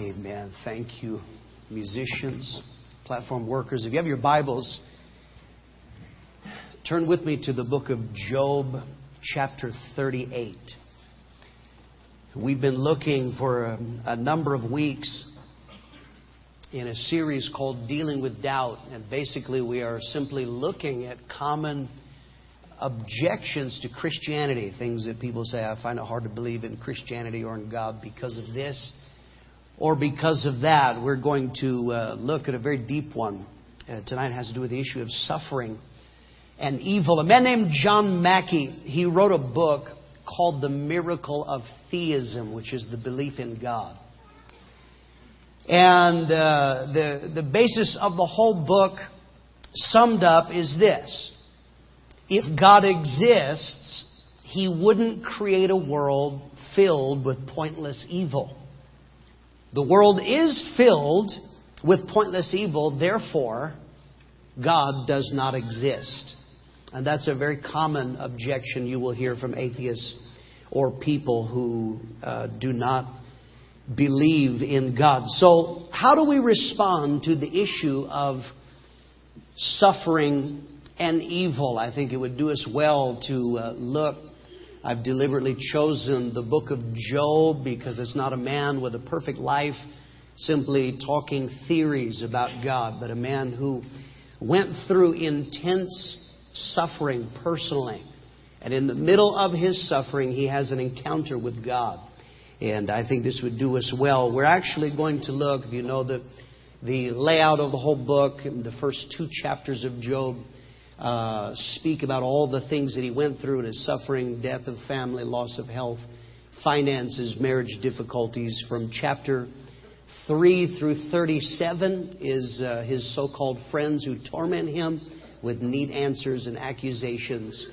Amen. Thank you, musicians, platform workers. If you have your Bibles, turn with me to the book of Job, chapter 38. We've been looking for a, a number of weeks in a series called Dealing with Doubt, and basically we are simply looking at common objections to Christianity, things that people say, I find it hard to believe in Christianity or in God because of this or because of that. We're going to uh, look at a very deep one. Uh, tonight has to do with the issue of suffering and evil. A man named John Mackie, he wrote a book called The Miracle of Theism, which is the belief in God. And uh, the, the basis of the whole book, summed up, is this if God exists, He wouldn't create a world filled with pointless evil. The world is filled with pointless evil, therefore, God does not exist. And that's a very common objection you will hear from atheists or people who uh, do not believe in God. So, how do we respond to the issue of suffering and evil. I think it would do us well to uh, look. I've deliberately chosen the book of Job because it's not a man with a perfect life simply talking theories about God, but a man who went through intense suffering personally. And in the middle of his suffering, he has an encounter with God. And I think this would do us well. We're actually going to look, if you know the, the layout of the whole book, the first two chapters of Job, uh, speak about all the things that he went through and his suffering, death of family, loss of health, finances, marriage difficulties. From chapter 3 through 37 is uh, his so called friends who torment him with neat answers and accusations.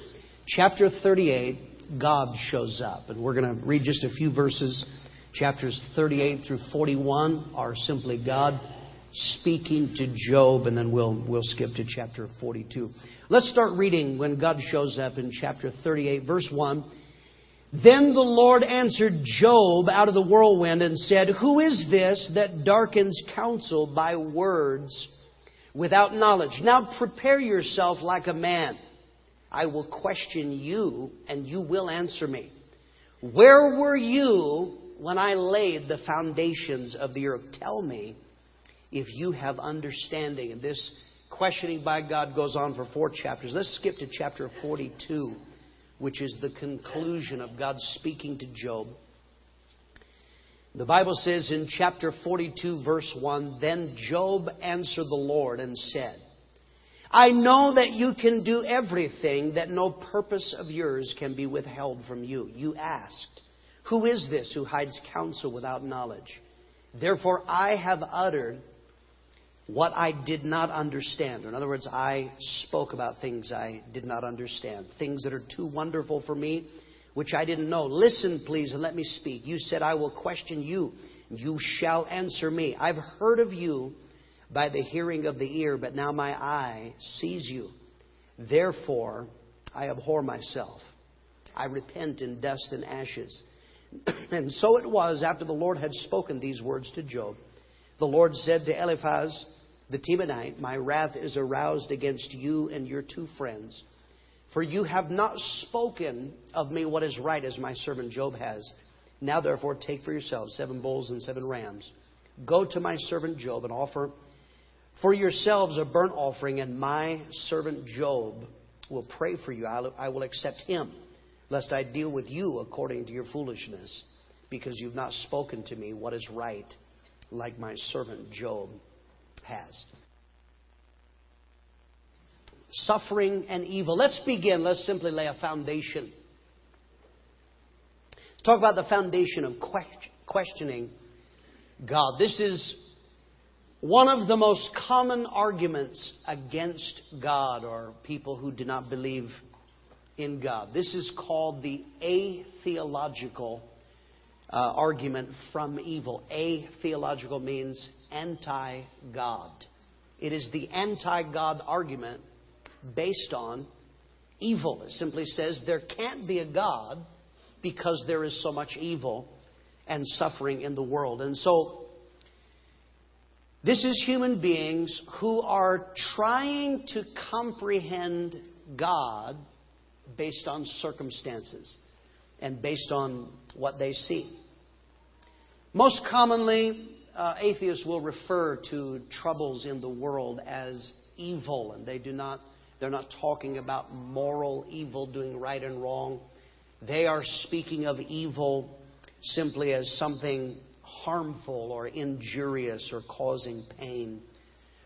Chapter 38, God shows up. And we're going to read just a few verses. Chapters 38 through 41 are simply God speaking to Job, and then we'll, we'll skip to chapter 42. Let's start reading when God shows up in chapter 38, verse 1. Then the Lord answered Job out of the whirlwind and said, Who is this that darkens counsel by words without knowledge? Now prepare yourself like a man. I will question you, and you will answer me. Where were you when I laid the foundations of the earth? Tell me if you have understanding. And this questioning by God goes on for four chapters. Let's skip to chapter 42, which is the conclusion of God speaking to Job. The Bible says in chapter 42, verse 1 Then Job answered the Lord and said, I know that you can do everything, that no purpose of yours can be withheld from you. You asked, Who is this who hides counsel without knowledge? Therefore, I have uttered what I did not understand. In other words, I spoke about things I did not understand, things that are too wonderful for me, which I didn't know. Listen, please, and let me speak. You said, I will question you. And you shall answer me. I've heard of you by the hearing of the ear, but now my eye sees you. Therefore, I abhor myself. I repent in dust and ashes. and so it was after the Lord had spoken these words to Job. The Lord said to Eliphaz, the Temanite, My wrath is aroused against you and your two friends. For you have not spoken of me what is right, as my servant Job has. Now, therefore, take for yourselves seven bulls and seven rams. Go to my servant Job and offer for yourselves a burnt offering, and my servant Job will pray for you. I will accept him, lest I deal with you according to your foolishness, because you've not spoken to me what is right, like my servant Job has. Suffering and evil. Let's begin. Let's simply lay a foundation. Talk about the foundation of questioning God. This is one of the most common arguments against God or people who do not believe in God. This is called the atheological uh, argument from evil. Atheological means anti God. It is the anti God argument based on evil. It simply says there can't be a God because there is so much evil and suffering in the world. And so This is human beings who are trying to comprehend God based on circumstances and based on what they see. Most commonly, uh, atheists will refer to troubles in the world as evil, and they do not, they're not talking about moral evil, doing right and wrong. They are speaking of evil simply as something harmful or injurious or causing pain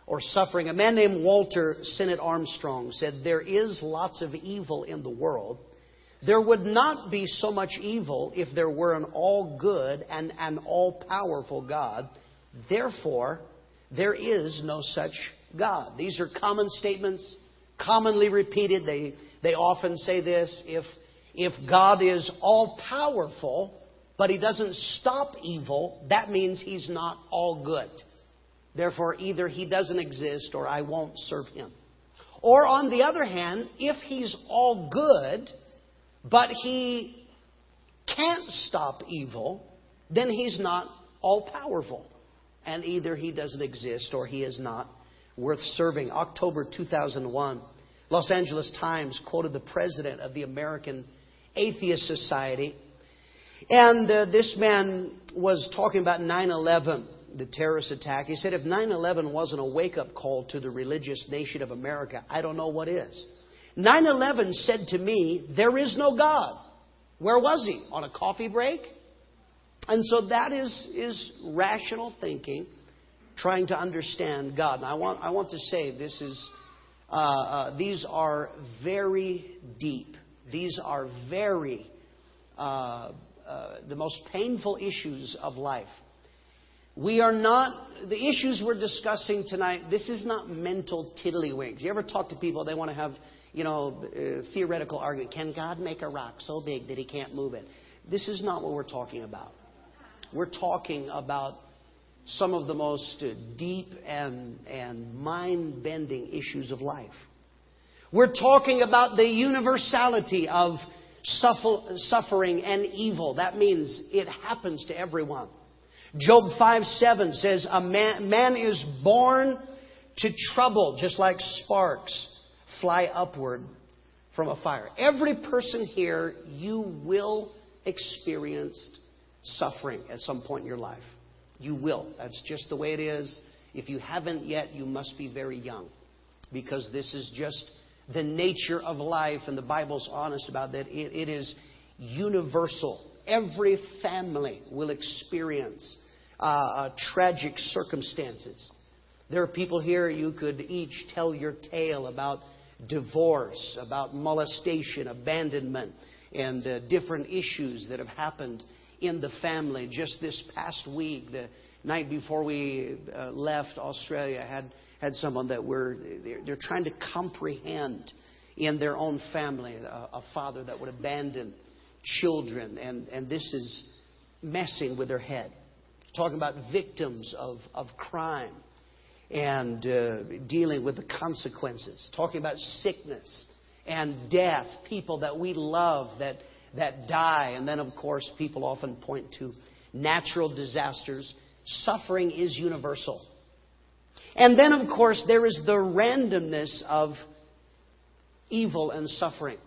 or suffering. A man named Walter Sinnott Armstrong said, There is lots of evil in the world. There would not be so much evil if there were an all good and an all powerful God. Therefore, there is no such God. These are common statements, commonly repeated. They, they often say this if, if God is all powerful, but he doesn't stop evil, that means he's not all good. Therefore, either he doesn't exist or I won't serve him. Or on the other hand, if he's all good, but he can't stop evil, then he's not all powerful and either he doesn't exist or he is not worth serving. October 2001, Los Angeles Times quoted the president of the American Atheist Society. And uh, this man was talking about 9 11, the terrorist attack. He said, if 9 11 wasn't a wake up call to the religious nation of America, I don't know what is. 9 11 said to me, There is no God. Where was he? On a coffee break? And so that is, is rational thinking, trying to understand God. And I want, I want to say this is, uh, uh, these are very deep. These are very, uh, uh the most painful issues of life. We are not, the issues we're discussing tonight, this is not mental tiddlywinks. You ever talk to people, they want to have, you know, uh, theoretical argument. Can God make a rock so big that he can't move it? This is not what we're talking about. We're talking about some of the most deep and, and mind bending issues of life. We're talking about the universality of suffer, suffering and evil. That means it happens to everyone. Job 5 7 says, A man, man is born to trouble, just like sparks fly upward from a fire. Every person here, you will experience suffering at some point in your life. You will. That's just the way it is. If you haven't yet, you must be very young because this is just the nature of life, and the Bible's honest about that. it, it is universal. Every family will experience uh, uh, tragic circumstances. There are people here, you could each tell your tale about divorce, about molestation, abandonment, and uh, different issues that have happened in the family. Just this past week, the night before we uh, left Australia, had had someone that were they're, they're trying to comprehend in their own family a, a father that would abandon children, and and this is messing with their head. Talking about victims of of crime and uh, dealing with the consequences. Talking about sickness and death, people that we love that that die. And then, of course, people often point to natural disasters. Suffering is universal. And then, of course, there is the randomness of evil and suffering.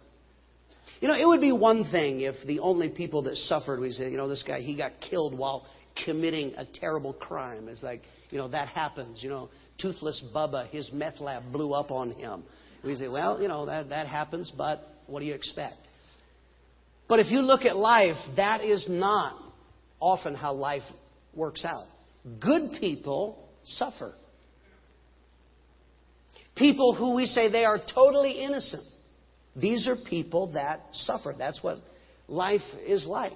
You know, it would be one thing if the only people that suffered, we say, you know, this guy, he got killed while committing a terrible crime. It's like, you know, that happens. You know, Toothless Bubba, his meth lab blew up on him. We say, well, you know, that, that happens, but what do you expect? But if you look at life, that is not often how life works out. Good people suffer. People who we say they are totally innocent. These are people that suffer. That's what life is like.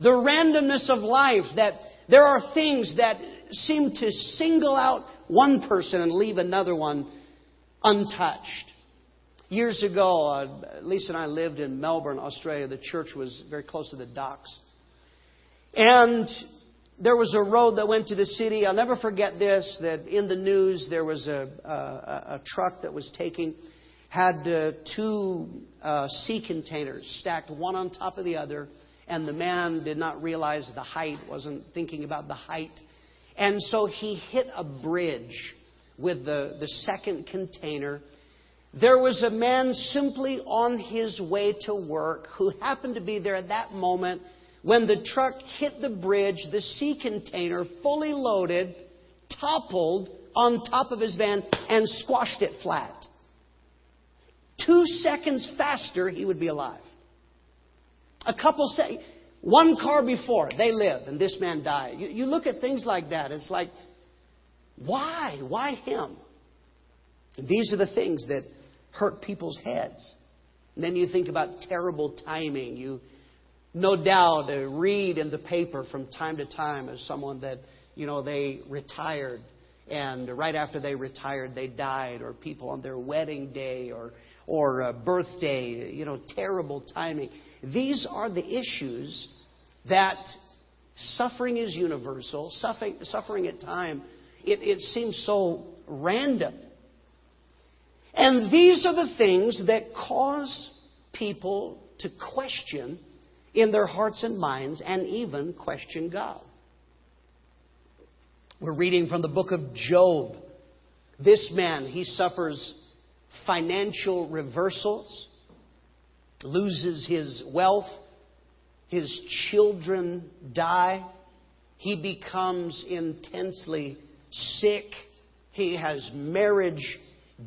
The randomness of life, that there are things that seem to single out one person and leave another one untouched. Years ago, uh, Lisa and I lived in Melbourne, Australia. The church was very close to the docks. And there was a road that went to the city. I'll never forget this that in the news there was a, a, a truck that was taking, had uh, two uh, sea containers stacked one on top of the other, and the man did not realize the height, wasn't thinking about the height. And so he hit a bridge with the, the second container. There was a man simply on his way to work who happened to be there at that moment when the truck hit the bridge. The sea container, fully loaded, toppled on top of his van and squashed it flat. Two seconds faster, he would be alive. A couple say, One car before, they live, and this man died. You, you look at things like that, it's like, why? Why him? These are the things that hurt people's heads. And then you think about terrible timing. You no doubt uh, read in the paper from time to time as someone that, you know, they retired and right after they retired they died or people on their wedding day or or uh, birthday, you know, terrible timing. These are the issues that suffering is universal. Suffering, suffering at time, it, it seems so random. And these are the things that cause people to question in their hearts and minds and even question God. We're reading from the book of Job. This man, he suffers financial reversals, loses his wealth, his children die, he becomes intensely sick, he has marriage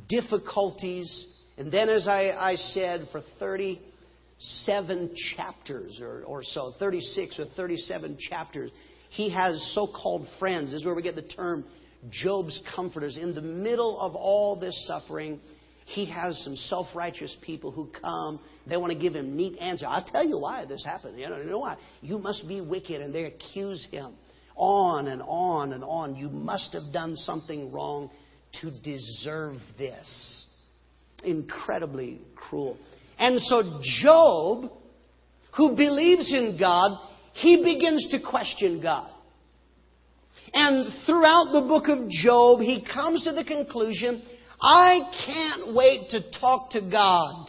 difficulties, and then, as I, I said, for 37 chapters or, or so, 36 or 37 chapters, he has so called friends. Is where we get the term Job's comforters. In the middle of all this suffering, he has some self righteous people who come. They want to give him neat answers. I'll tell you why this happened. You know, you know why? You must be wicked. And they accuse him on and on and on. You must have done something wrong to deserve this. Incredibly cruel. And so, Job, who believes in God, he begins to question God. And throughout the book of Job, he comes to the conclusion I can't wait to talk to God.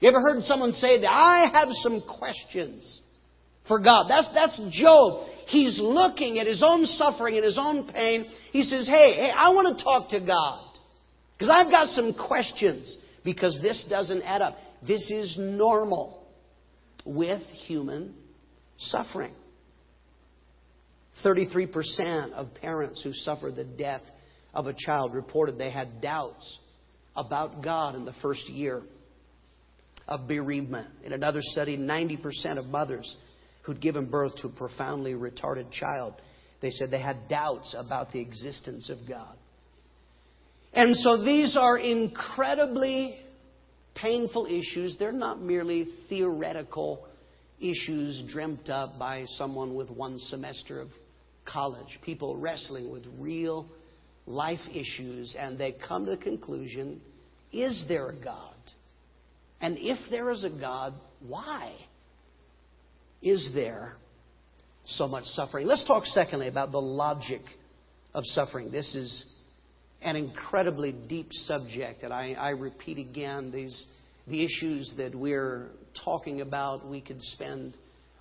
You ever heard someone say that? I have some questions for God. That's, that's Job. He's looking at his own suffering and his own pain. He says, Hey, hey, I want to talk to God. Because I've got some questions. Because this doesn't add up. This is normal with human suffering. 33% of parents who suffered the death of a child reported they had doubts about God in the first year of bereavement. In another study, 90% of mothers who'd given birth to a profoundly retarded child, they said they had doubts about the existence of God. And so these are incredibly painful issues. They're not merely theoretical issues dreamt up by someone with one semester of college. People wrestling with real life issues and they come to the conclusion is there a God? And if there is a God, why is there so much suffering? Let's talk, secondly, about the logic of suffering. This is an incredibly deep subject, and I, I repeat again these the issues that we're talking about. We could spend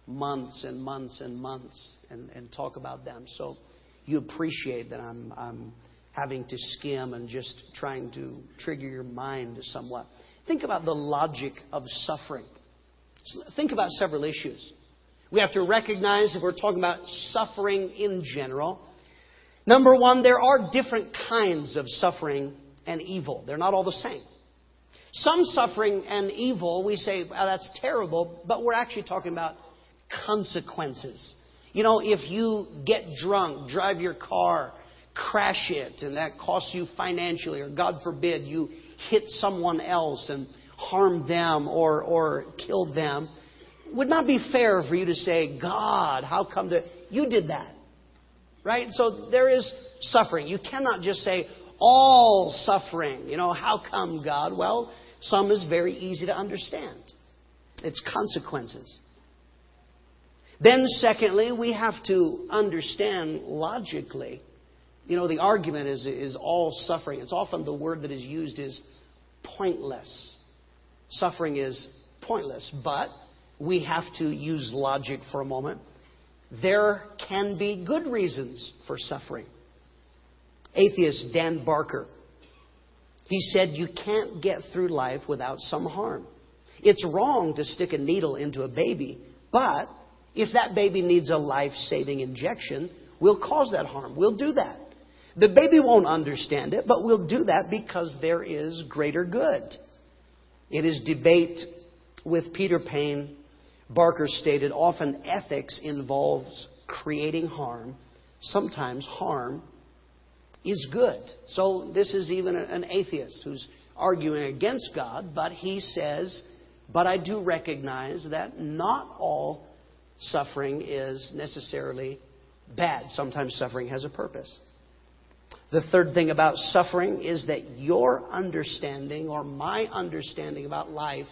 months and months and months and, and talk about them. So you appreciate that I'm, I'm having to skim and just trying to trigger your mind somewhat. Think about the logic of suffering. Think about several issues. We have to recognize if we're talking about suffering in general. Number one, there are different kinds of suffering and evil. They're not all the same. Some suffering and evil, we say, well, that's terrible, but we're actually talking about consequences. You know, if you get drunk, drive your car, crash it and that costs you financially, or God forbid, you hit someone else and harm them or, or kill them, would not be fair for you to say, God, how come that you did that? Right? So there is suffering. You cannot just say, all suffering. You know, how come, God? Well, some is very easy to understand. It's consequences. Then, secondly, we have to understand logically you know, the argument is, is all suffering. It's often the word that is used is pointless. Suffering is pointless, but we have to use logic for a moment. there can be good reasons for suffering. Atheist Dan Barker, he said, You can't get through life without some harm. It's wrong to stick a needle into a baby, but if that baby needs a life saving injection, we'll cause that harm. We'll do that. The baby won't understand it, but we'll do that because there is greater good. In his debate with Peter Payne, Barker stated often ethics involves creating harm. Sometimes harm is good. So this is even an atheist who's arguing against God, but he says, but I do recognize that not all suffering is necessarily bad. Sometimes suffering has a purpose. The third thing about suffering is that your understanding or my understanding about life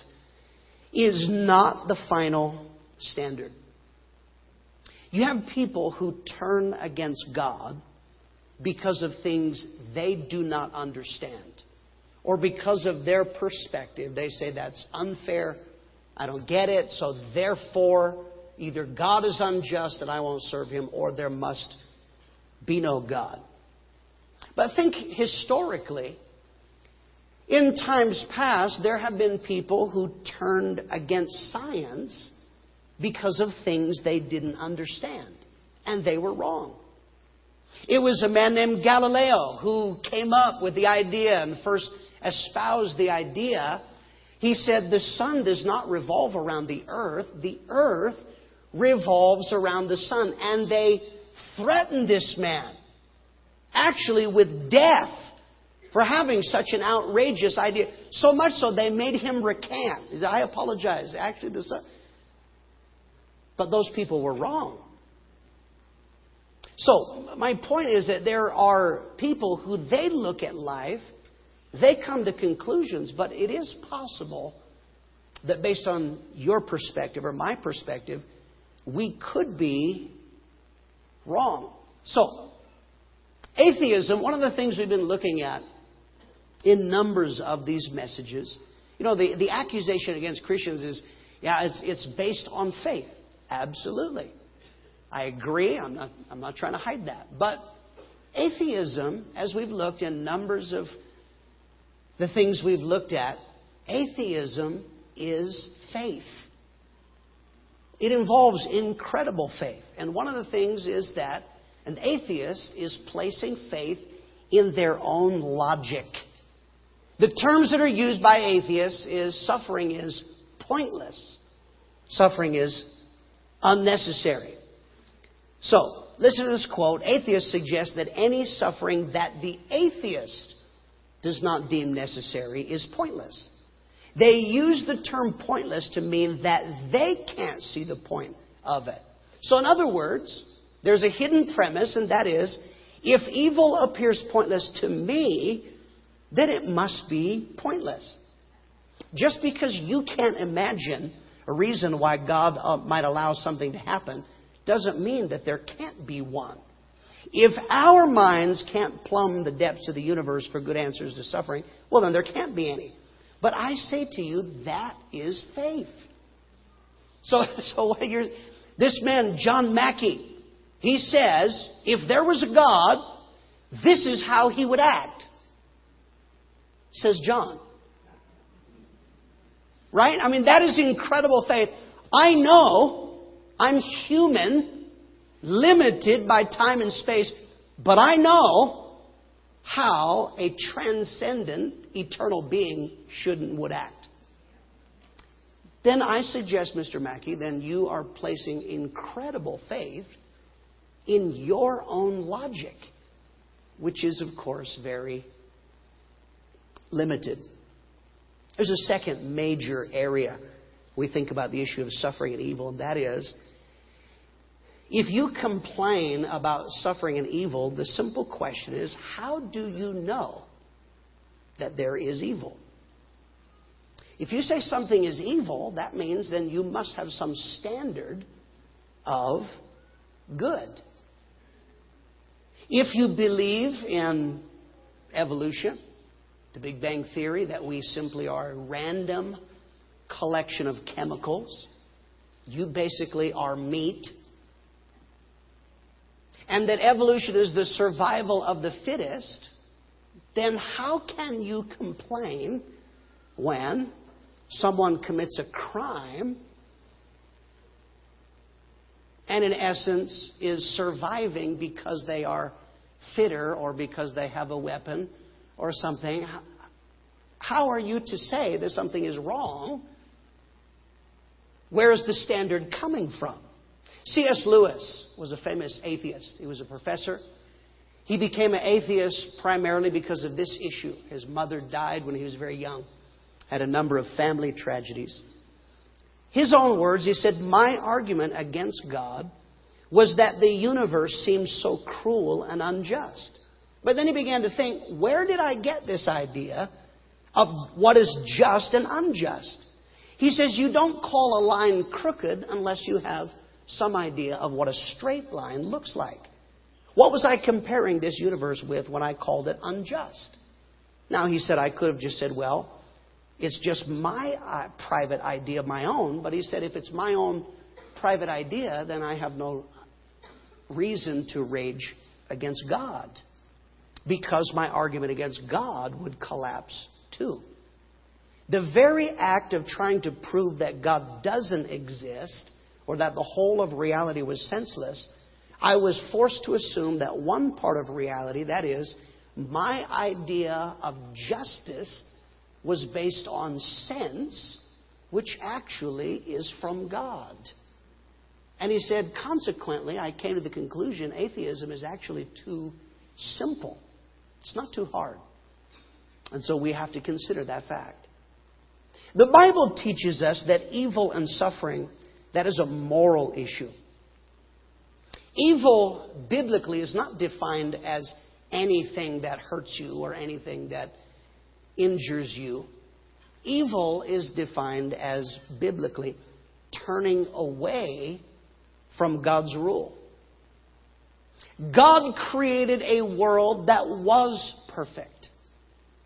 is not the final standard. You have people who turn against God because of things they do not understand or because of their perspective. They say that's unfair, I don't get it, so therefore either God is unjust and I won't serve him or there must be no God. But think historically. In times past, there have been people who turned against science because of things they didn't understand. And they were wrong. It was a man named Galileo who came up with the idea and first espoused the idea. He said the sun does not revolve around the earth, the earth revolves around the sun. And they threatened this man, actually with death, for having such an outrageous idea. So much so they made him recant. He said, I apologize. Actually, the sun. But those people were wrong. So, my point is that there are people who they look at life, they come to conclusions, but it is possible that based on your perspective or my perspective, we could be wrong. So, atheism, one of the things we've been looking at in numbers of these messages, you know, the, the accusation against Christians is, yeah, it's, it's based on faith. Absolutely. I agree. I'm not, I'm not trying to hide that. But atheism, as we've looked in numbers of the things we've looked at, atheism is faith. It involves incredible faith. And one of the things is that an atheist is placing faith in their own logic. The terms that are used by atheists is suffering is pointless. Suffering is unnecessary. So, listen to this quote. Atheists suggest that any suffering that the atheist does not deem necessary is pointless. They use the term pointless to mean that they can't see the point of it. So, in other words, there's a hidden premise, and that is if evil appears pointless to me, then it must be pointless. Just because you can't imagine a reason why God uh, might allow something to happen doesn't mean that there can't be one. If our minds can't plumb the depths of the universe for good answers to suffering, well, then there can't be any. But I say to you, that is faith. So, so this man, John Mackie, he says, if there was a God, this is how he would act. Says John. Right? I mean, that is incredible faith. I know I'm human, limited by time and space, but I know how a transcendent, eternal being should and would act. Then I suggest, Mr. Mackie, then you are placing incredible faith in your own logic, which is, of course, very limited. There's a second major area we think about the issue of suffering and evil, and that is if you complain about suffering and evil, the simple question is how do you know that there is evil? If you say something is evil, that means then you must have some standard of good. If you believe in evolution, the Big Bang Theory, that we simply are a random collection of chemicals. You basically are meat and that evolution is the survival of the fittest, then how can you complain when someone commits a crime and, in essence, is surviving because they are fitter or because they have a weapon or something? How are you to say that something is wrong? Where is the standard coming from? C.S. Lewis was a famous atheist. He was a professor. He became an atheist primarily because of this issue. His mother died when he was very young, had a number of family tragedies. His own words, he said, My argument against God was that the universe seems so cruel and unjust. But then he began to think, where did I get this idea of what is just and unjust? He says, You don't call a line crooked unless you have some idea of what a straight line looks like. What was I comparing this universe with when I called it unjust? Now, he said, I could have just said, well, it's just my uh, private idea of my own. But he said, if it's my own private idea, then I have no reason to rage against God. Because my argument against God would collapse too. The very act of trying to prove that God doesn't exist or that the whole of reality was senseless, I was forced to assume that one part of reality, that is, my idea of justice, was based on sense, which actually is from God. And he said, consequently, I came to the conclusion atheism is actually too simple. It's not too hard. And so we have to consider that fact. The Bible teaches us that evil and suffering that is a moral issue. Evil, biblically, is not defined as anything that hurts you or anything that injures you. Evil is defined as biblically turning away from God's rule. God created a world that was perfect.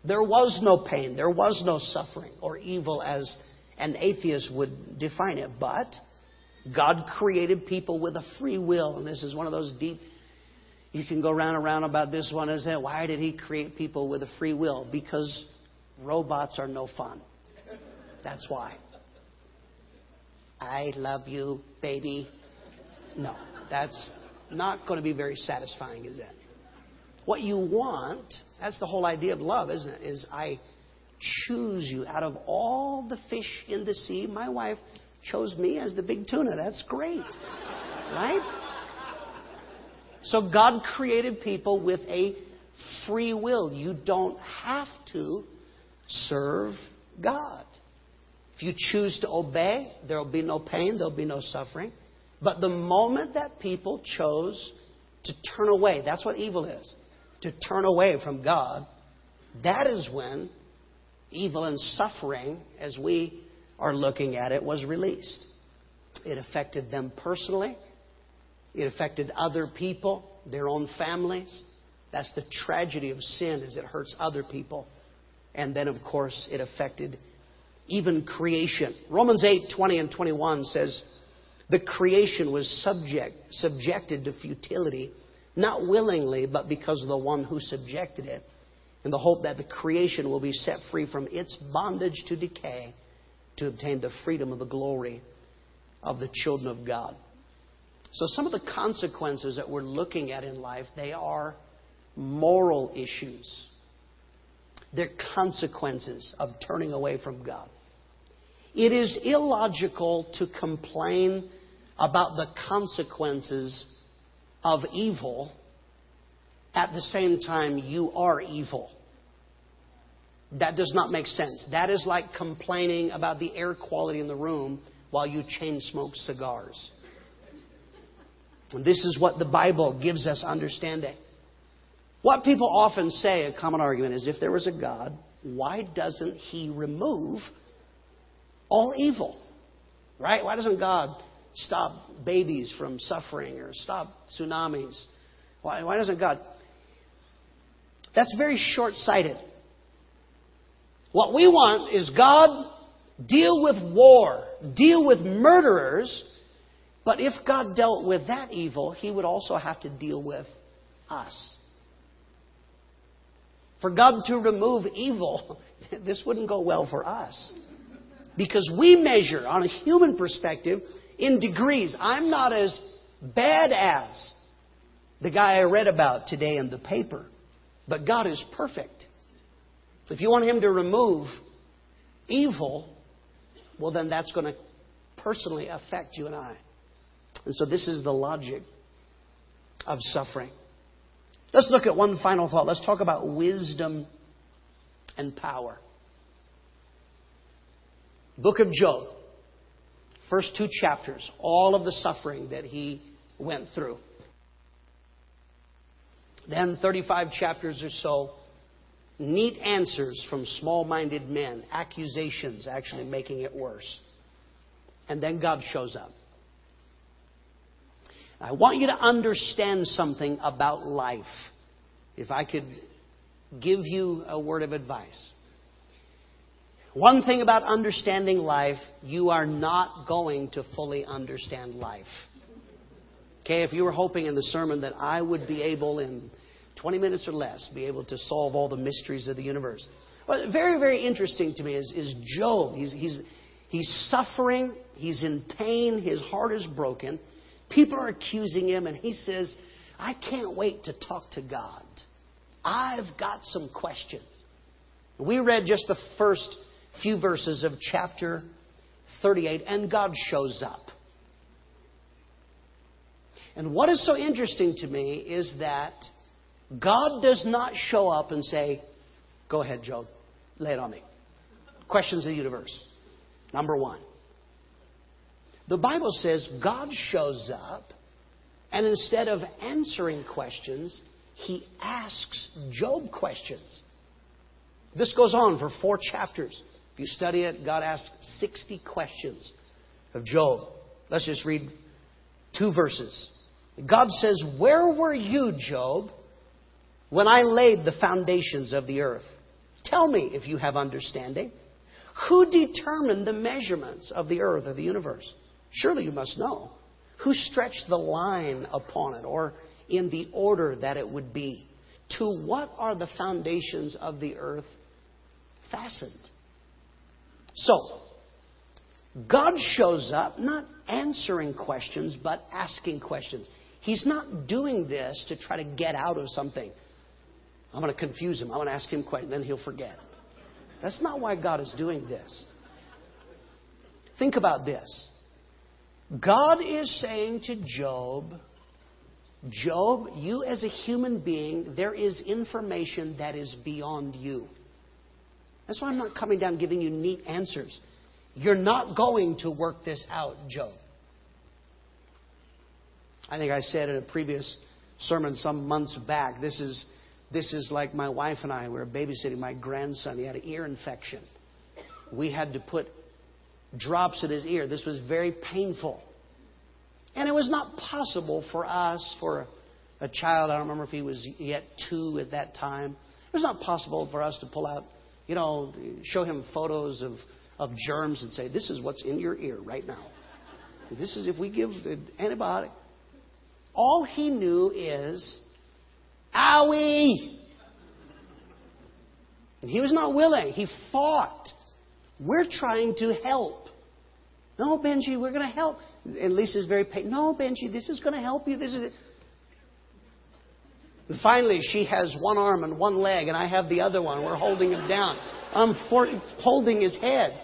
There was no pain, there was no suffering or evil as an atheist would define it. But God created people with a free will, and this is one of those deep. You can go round and round about this one. Is that why did He create people with a free will? Because robots are no fun. That's why. I love you, baby. No, that's not going to be very satisfying, is that? What you want, that's the whole idea of love, isn't it? Is I choose you out of all the fish in the sea. My wife chose me as the big tuna. That's great. Right? So God created people with a free will. You don't have to serve God. If you choose to obey, there will be no pain, there will be no suffering. But the moment that people chose to turn away, that's what evil is to turn away from God, that is when evil and suffering, as we are looking at it was released. It affected them personally. It affected other people, their own families. That's the tragedy of sin is it hurts other people. And then of course it affected even creation. Romans 8, 20 and 21 says, the creation was subject, subjected to futility, not willingly, but because of the one who subjected it, in the hope that the creation will be set free from its bondage to decay to obtain the freedom of the glory of the children of God. So some of the consequences that we're looking at in life, they are moral issues. They're consequences of turning away from God. It is illogical to complain about the consequences of evil at the same time you are evil. That does not make sense. That is like complaining about the air quality in the room while you chain smoke cigars. And this is what the Bible gives us understanding. What people often say, a common argument, is if there was a God, why doesn't He remove all evil? Right? Why doesn't God stop babies from suffering or stop tsunamis? Why, why doesn't God? That's very short sighted. What we want is God deal with war, deal with murderers, But if God dealt with that evil, He would also have to deal with us. For God to remove evil, this wouldn't go well for us. Because we measure, on a human perspective, in degrees. I'm not as bad as the guy I read about today in the paper. But God is perfect. If you want Him to remove evil, well, then that's going to personally affect you and I. And so this is the logic of suffering. Let's look at one final thought. Let's talk about wisdom and power. Book of Job, first two chapters, all of the suffering that he went through. Then 35 chapters or so, neat answers from small minded men, accusations actually making it worse. And then God shows up. I want you to understand something about life. If I could give you a word of advice. One thing about understanding life, you are not going to fully understand life. Okay, if you were hoping in the sermon that I would be able in 20 minutes or less be able to solve all the mysteries of the universe. Well, very, very interesting to me is, is Job. He's, he's, he's suffering, he's in pain, his heart is broken. People are accusing him, and he says, I can't wait to talk to God. I've got some questions. We read just the first few verses of chapter 38, and God shows up. And what is so interesting to me is that God does not show up and say, Go ahead, Job, lay it on me. Questions of the universe. Number one. The Bible says God shows up, and instead of answering questions, he asks Job questions. This goes on for four chapters. If you study it, God asks 60 questions of Job. Let's just read two verses. God says, Where were you, Job, when I laid the foundations of the earth? Tell me if you have understanding. Who determined the measurements of the earth or the universe? Surely you must know. Who stretched the line upon it or in the order that it would be? To what are the foundations of the earth fastened? So, God shows up not answering questions, but asking questions. He's not doing this to try to get out of something. I'm going to confuse him. I'm going to ask him questions, then he'll forget. That's not why God is doing this. Think about this. God is saying to Job, Job, you as a human being, there is information that is beyond you. That's why I'm not coming down giving you neat answers. You're not going to work this out, Job. I think I said in a previous sermon some months back, this is, this is like my wife and I were babysitting my grandson. He had an ear infection. We had to put drops in his ear. This was very painful. And it was not possible for us, for a child, I don't remember if he was yet two at that time, it was not possible for us to pull out, you know, show him photos of, of germs and say, this is what's in your ear right now. This is if we give the antibiotic. All he knew is, owie! And he was not willing. He fought. We're trying to help. No, Benji, we're going to help. And Lisa's very patient. No, Benji, this is going to help you. This is. And finally, she has one arm and one leg, and I have the other one. We're holding him down. I'm for, holding his head.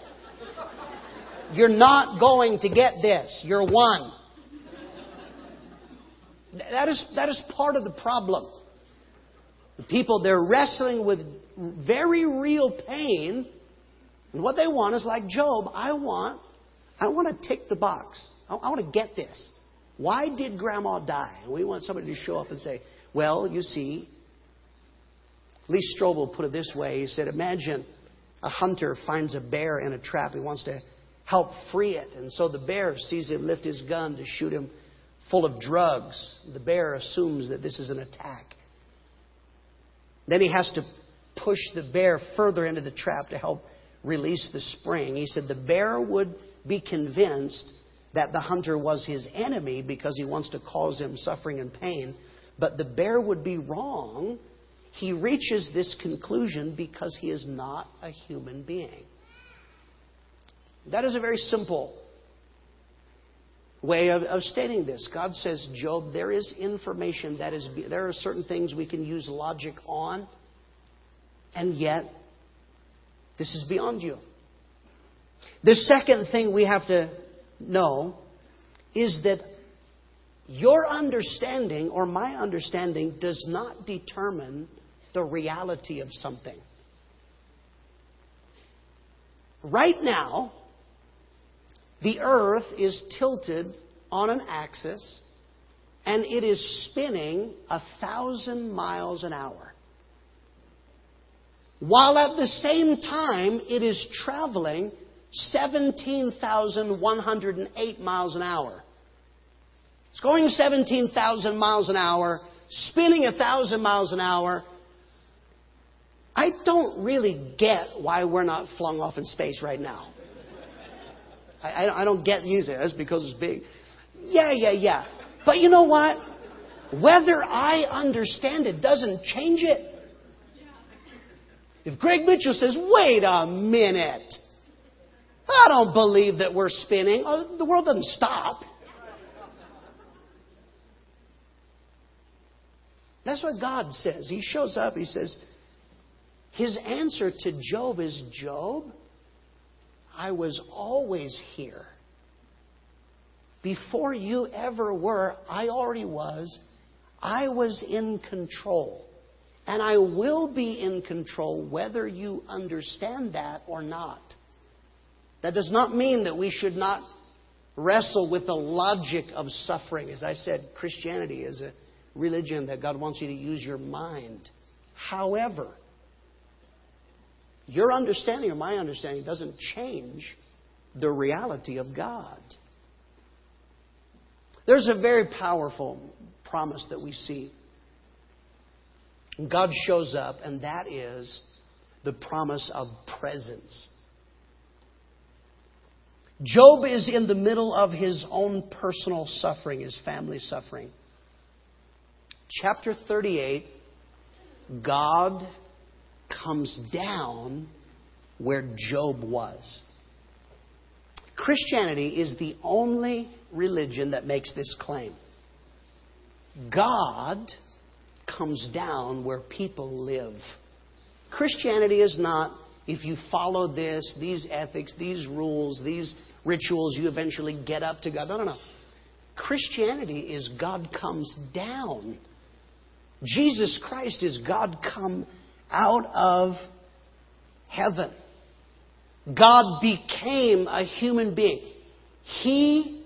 You're not going to get this. You're one. That is, that is part of the problem. The people, they're wrestling with very real pain. And what they want is like Job, I want, I want to tick the box. I, I want to get this. Why did grandma die? And we want somebody to show up and say, well, you see, Lee Strobel put it this way. He said, imagine a hunter finds a bear in a trap. He wants to help free it. And so the bear sees him lift his gun to shoot him full of drugs. The bear assumes that this is an attack. Then he has to push the bear further into the trap to help release the spring. He said the bear would be convinced that the hunter was his enemy because he wants to cause him suffering and pain, but the bear would be wrong. He reaches this conclusion because he is not a human being. That is a very simple way of, of, stating this. God says, Job, there is information that is, there are certain things we can use logic on, and yet this is beyond you. The second thing we have to know is that your understanding or my understanding does not determine the reality of something. Right now, the earth is tilted on an axis and it is spinning a thousand miles an hour. While at the same time it is traveling 17,108 miles an hour. It's going 17,000 miles an hour, spinning 1,000 miles an hour. I don't really get why we're not flung off in space right now. I, I don't get using it. That's because it's big. Yeah, yeah, yeah. But you know what? Whether I understand it doesn't change it. If Greg Mitchell says, wait a minute, I don't believe that we're spinning, oh, the world doesn't stop. That's what God says. He shows up, he says, his answer to Job is Job, I was always here. Before you ever were, I already was. I was in control. And I will be in control whether you understand that or not. That does not mean that we should not wrestle with the logic of suffering. As I said, Christianity is a religion that God wants you to use your mind. However, your understanding or my understanding doesn't change the reality of God. There's a very powerful promise that we see. God shows up, and that is the promise of presence. Job is in the middle of his own personal suffering, his family suffering. Chapter 38, God comes down where Job was. Christianity is the only religion that makes this claim. God comes down where people live. Christianity is not, if you follow this, these ethics, these rules, these rituals, you eventually get up to God. No, no, no. Christianity is God comes down. Jesus Christ is God come out of heaven. God became a human being. He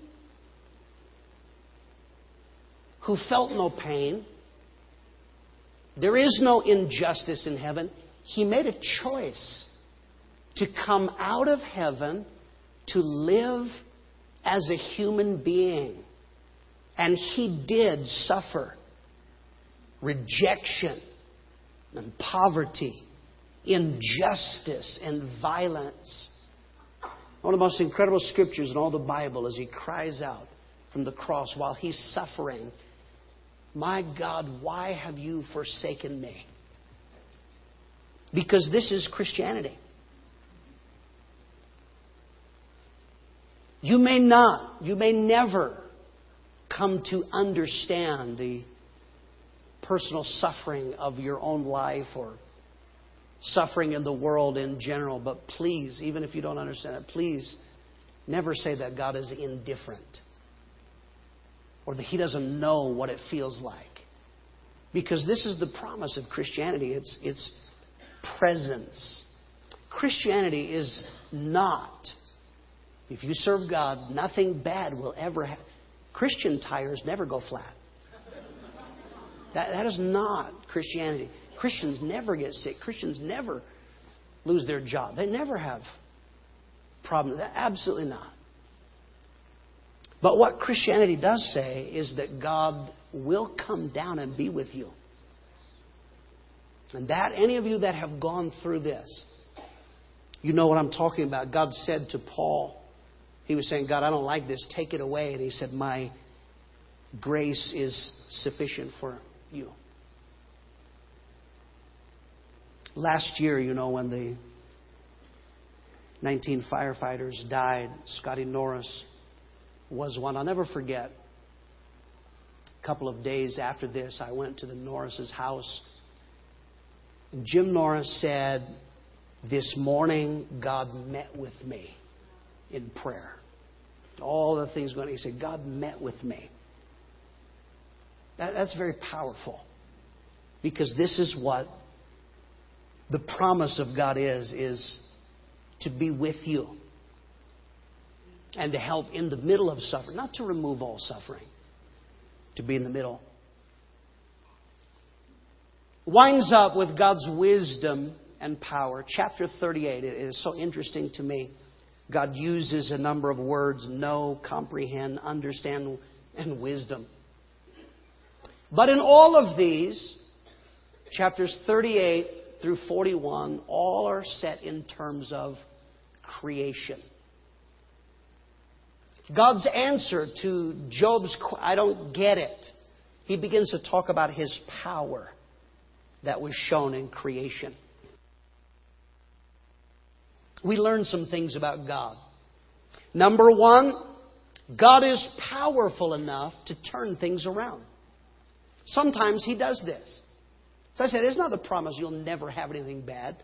who felt no pain, there is no injustice in heaven. He made a choice to come out of heaven to live as a human being. And he did suffer rejection and poverty, injustice and violence. One of the most incredible scriptures in all the Bible is he cries out from the cross while he's suffering, My God, why have you forsaken me? Because this is Christianity. You may not, you may never come to understand the personal suffering of your own life or suffering in the world in general, but please, even if you don't understand it, please never say that God is indifferent or that He doesn't know what it feels like. Because this is the promise of Christianity it's, it's presence. Christianity is not if you serve God, nothing bad will ever happen. Christian tires never go flat. That, that is not Christianity. Christians never get sick. Christians never lose their job. They never have problems. Absolutely not. But what Christianity does say is that God will come down and be with you. And that, any of you that have gone through this, you know what I'm talking about. God said to Paul, He was saying, God, I don't like this. Take it away. And he said, My grace is sufficient for you. Last year, you know, when the 19 firefighters died, Scotty Norris was one. I'll never forget. A couple of days after this, I went to the Norris's house. And Jim Norris said, This morning, God met with me in prayer. All the things going on. He said, God met with me. That, that's very powerful. Because this is what the promise of God is, is to be with you and to help in the middle of suffering, not to remove all suffering, to be in the middle. Winds up with God's wisdom and power. Chapter 38, it is so interesting to me. God uses a number of words know, comprehend, understand, and wisdom. But in all of these, chapters 38 through 41, all are set in terms of creation. God's answer to Job's, I don't get it. He begins to talk about his power that was shown in creation. We learn some things about God. Number one, God is powerful enough to turn things around. Sometimes He does this. So I said, it's not the promise you'll never have anything bad.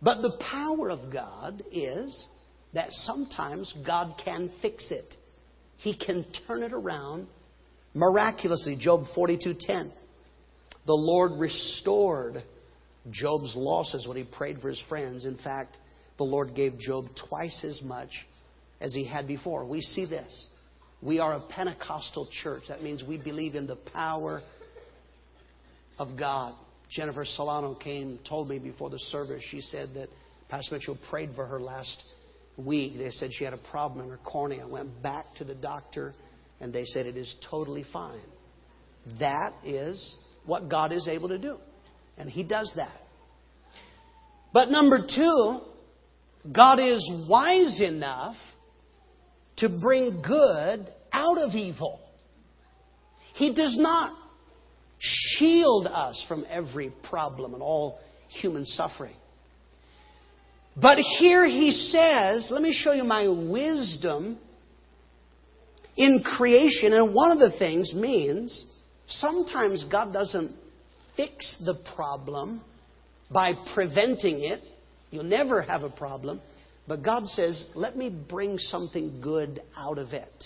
But the power of God is that sometimes God can fix it. He can turn it around miraculously. Job 42:10. The Lord restored Job's losses when he prayed for his friends. In fact, the Lord gave Job twice as much as he had before. We see this. We are a Pentecostal church. That means we believe in the power of God. Jennifer Solano came, told me before the service, she said that Pastor Mitchell prayed for her last week. They said she had a problem in her cornea. Went back to the doctor, and they said it is totally fine. That is what God is able to do. And He does that. But number two, God is wise enough to bring good out of evil. He does not shield us from every problem and all human suffering. But here he says, let me show you my wisdom in creation. And one of the things means sometimes God doesn't fix the problem by preventing it. You'll never have a problem. But God says, let me bring something good out of it.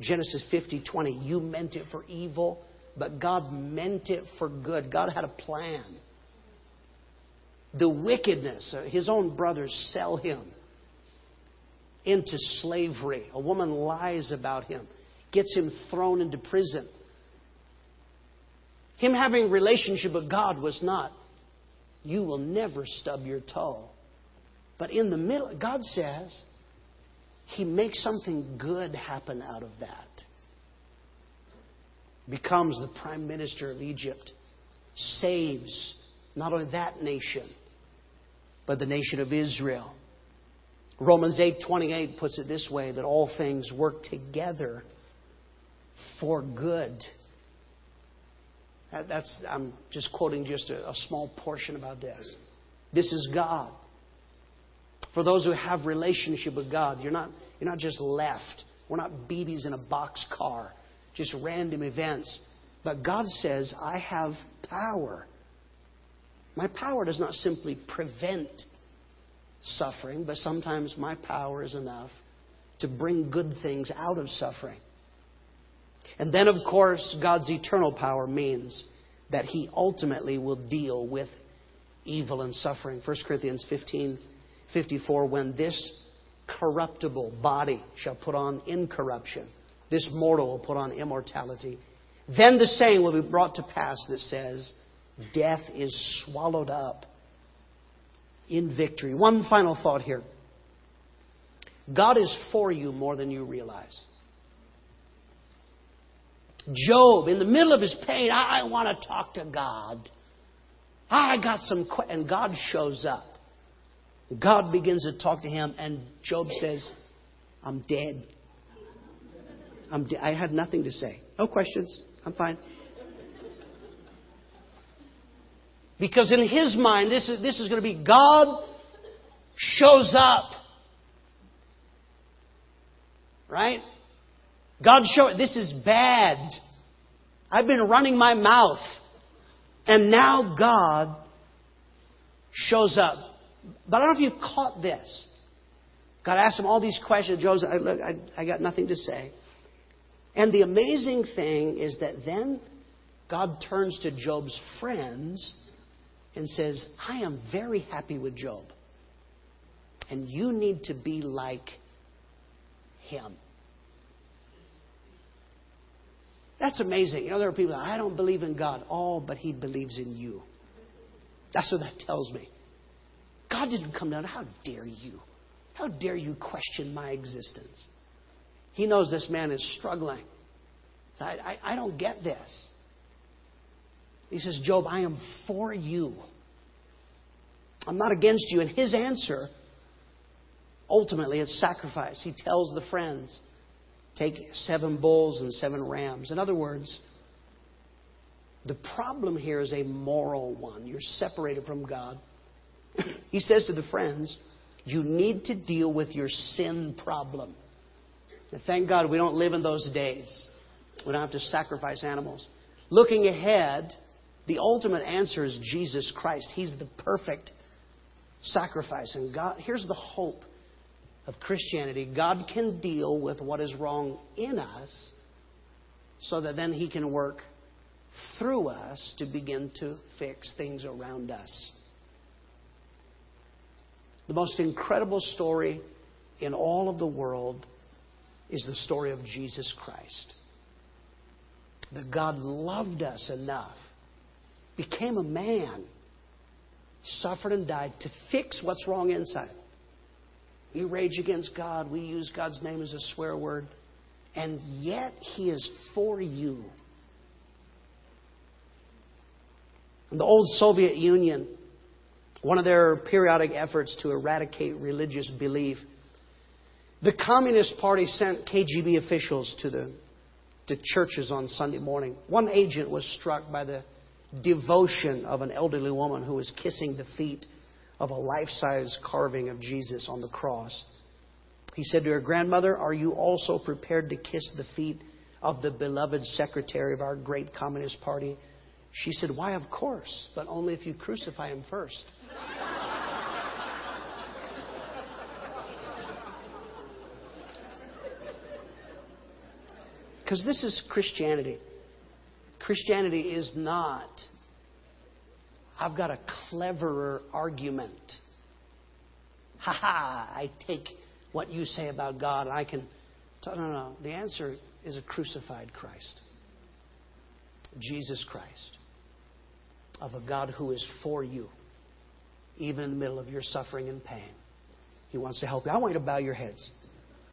Genesis 50 20, you meant it for evil, but God meant it for good. God had a plan. The wickedness, uh, his own brothers sell him into slavery. A woman lies about him, gets him thrown into prison. Him having relationship with God was not, you will never stub your toe. But in the middle, God says, He makes something good happen out of that becomes the prime minister of Egypt, saves not only that nation, but the nation of Israel. Romans 8:28 puts it this way that all things work together for good. That's I'm just quoting just a, a small portion about this. This is God. For those who have relationship with God, you're not you're not just left. We're not BBs in a box car just random events. But God says, I have power. My power does not simply prevent suffering, but sometimes my power is enough to bring good things out of suffering. And then, of course, God's eternal power means that He ultimately will deal with evil and suffering. 1 Corinthians 15 54, when this corruptible body shall put on incorruption this mortal will put on immortality. Then the saying will be brought to pass that says, Death is swallowed up in victory. One final thought here God is for you more than you realize. Job, in the middle of his pain, I, want to talk to God. Ah, I got some, que-. and God shows up. God begins to talk to him, and Job says, I'm dead. I'm I nothing to say. No questions. I'm fine. Because in his mind, this is, this is going to be God shows up. Right? God show this is bad. I've been running my mouth. And now God shows up. But I don't know if you caught this. God asked him all these questions. Joseph, I, look, I, I got nothing to say. And the amazing thing is that then God turns to Job's friends and says, I am very happy with Job. And you need to be like him. That's amazing. You know, there are people, I don't believe in God. Oh, but he believes in you. That's what that tells me. God didn't come down. How dare you? How dare you question my existence? He knows this man is struggling. So I, I, I don't get this. He says, Job, I am for you. I'm not against you. And his answer, ultimately, is sacrifice. He tells the friends, take seven bulls and seven rams. In other words, the problem here is a moral one. You're separated from God. he says to the friends, you need to deal with your sin problem. Now, thank God we don't live in those days. We don't have to sacrifice animals. Looking ahead, the ultimate answer is Jesus Christ. He's the perfect sacrifice. And God, here's the hope of Christianity God can deal with what is wrong in us so that then He can work through us to begin to fix things around us. The most incredible story in all of the world is the story of Jesus Christ. That God loved us enough, became a man, suffered and died to fix what's wrong inside. We rage against God, we use God's name as a swear word, and yet He is for you. In the old Soviet Union, one of their periodic efforts to eradicate religious belief. The Communist Party sent KGB officials to the to churches on Sunday morning. One agent was struck by the devotion of an elderly woman who was kissing the feet of a life-size carving of Jesus on the cross. He said to her grandmother, "Are you also prepared to kiss the feet of the beloved secretary of our great Communist Party?" She said, "Why, of course, but only if you crucify him first. Because this is Christianity. Christianity is not, I've got a cleverer argument. Ha ha, I take what you say about God I can. No, no, no. The answer is a crucified Christ. Jesus Christ. Of a God who is for you, even in the middle of your suffering and pain. He wants to help you. I want you to bow your heads.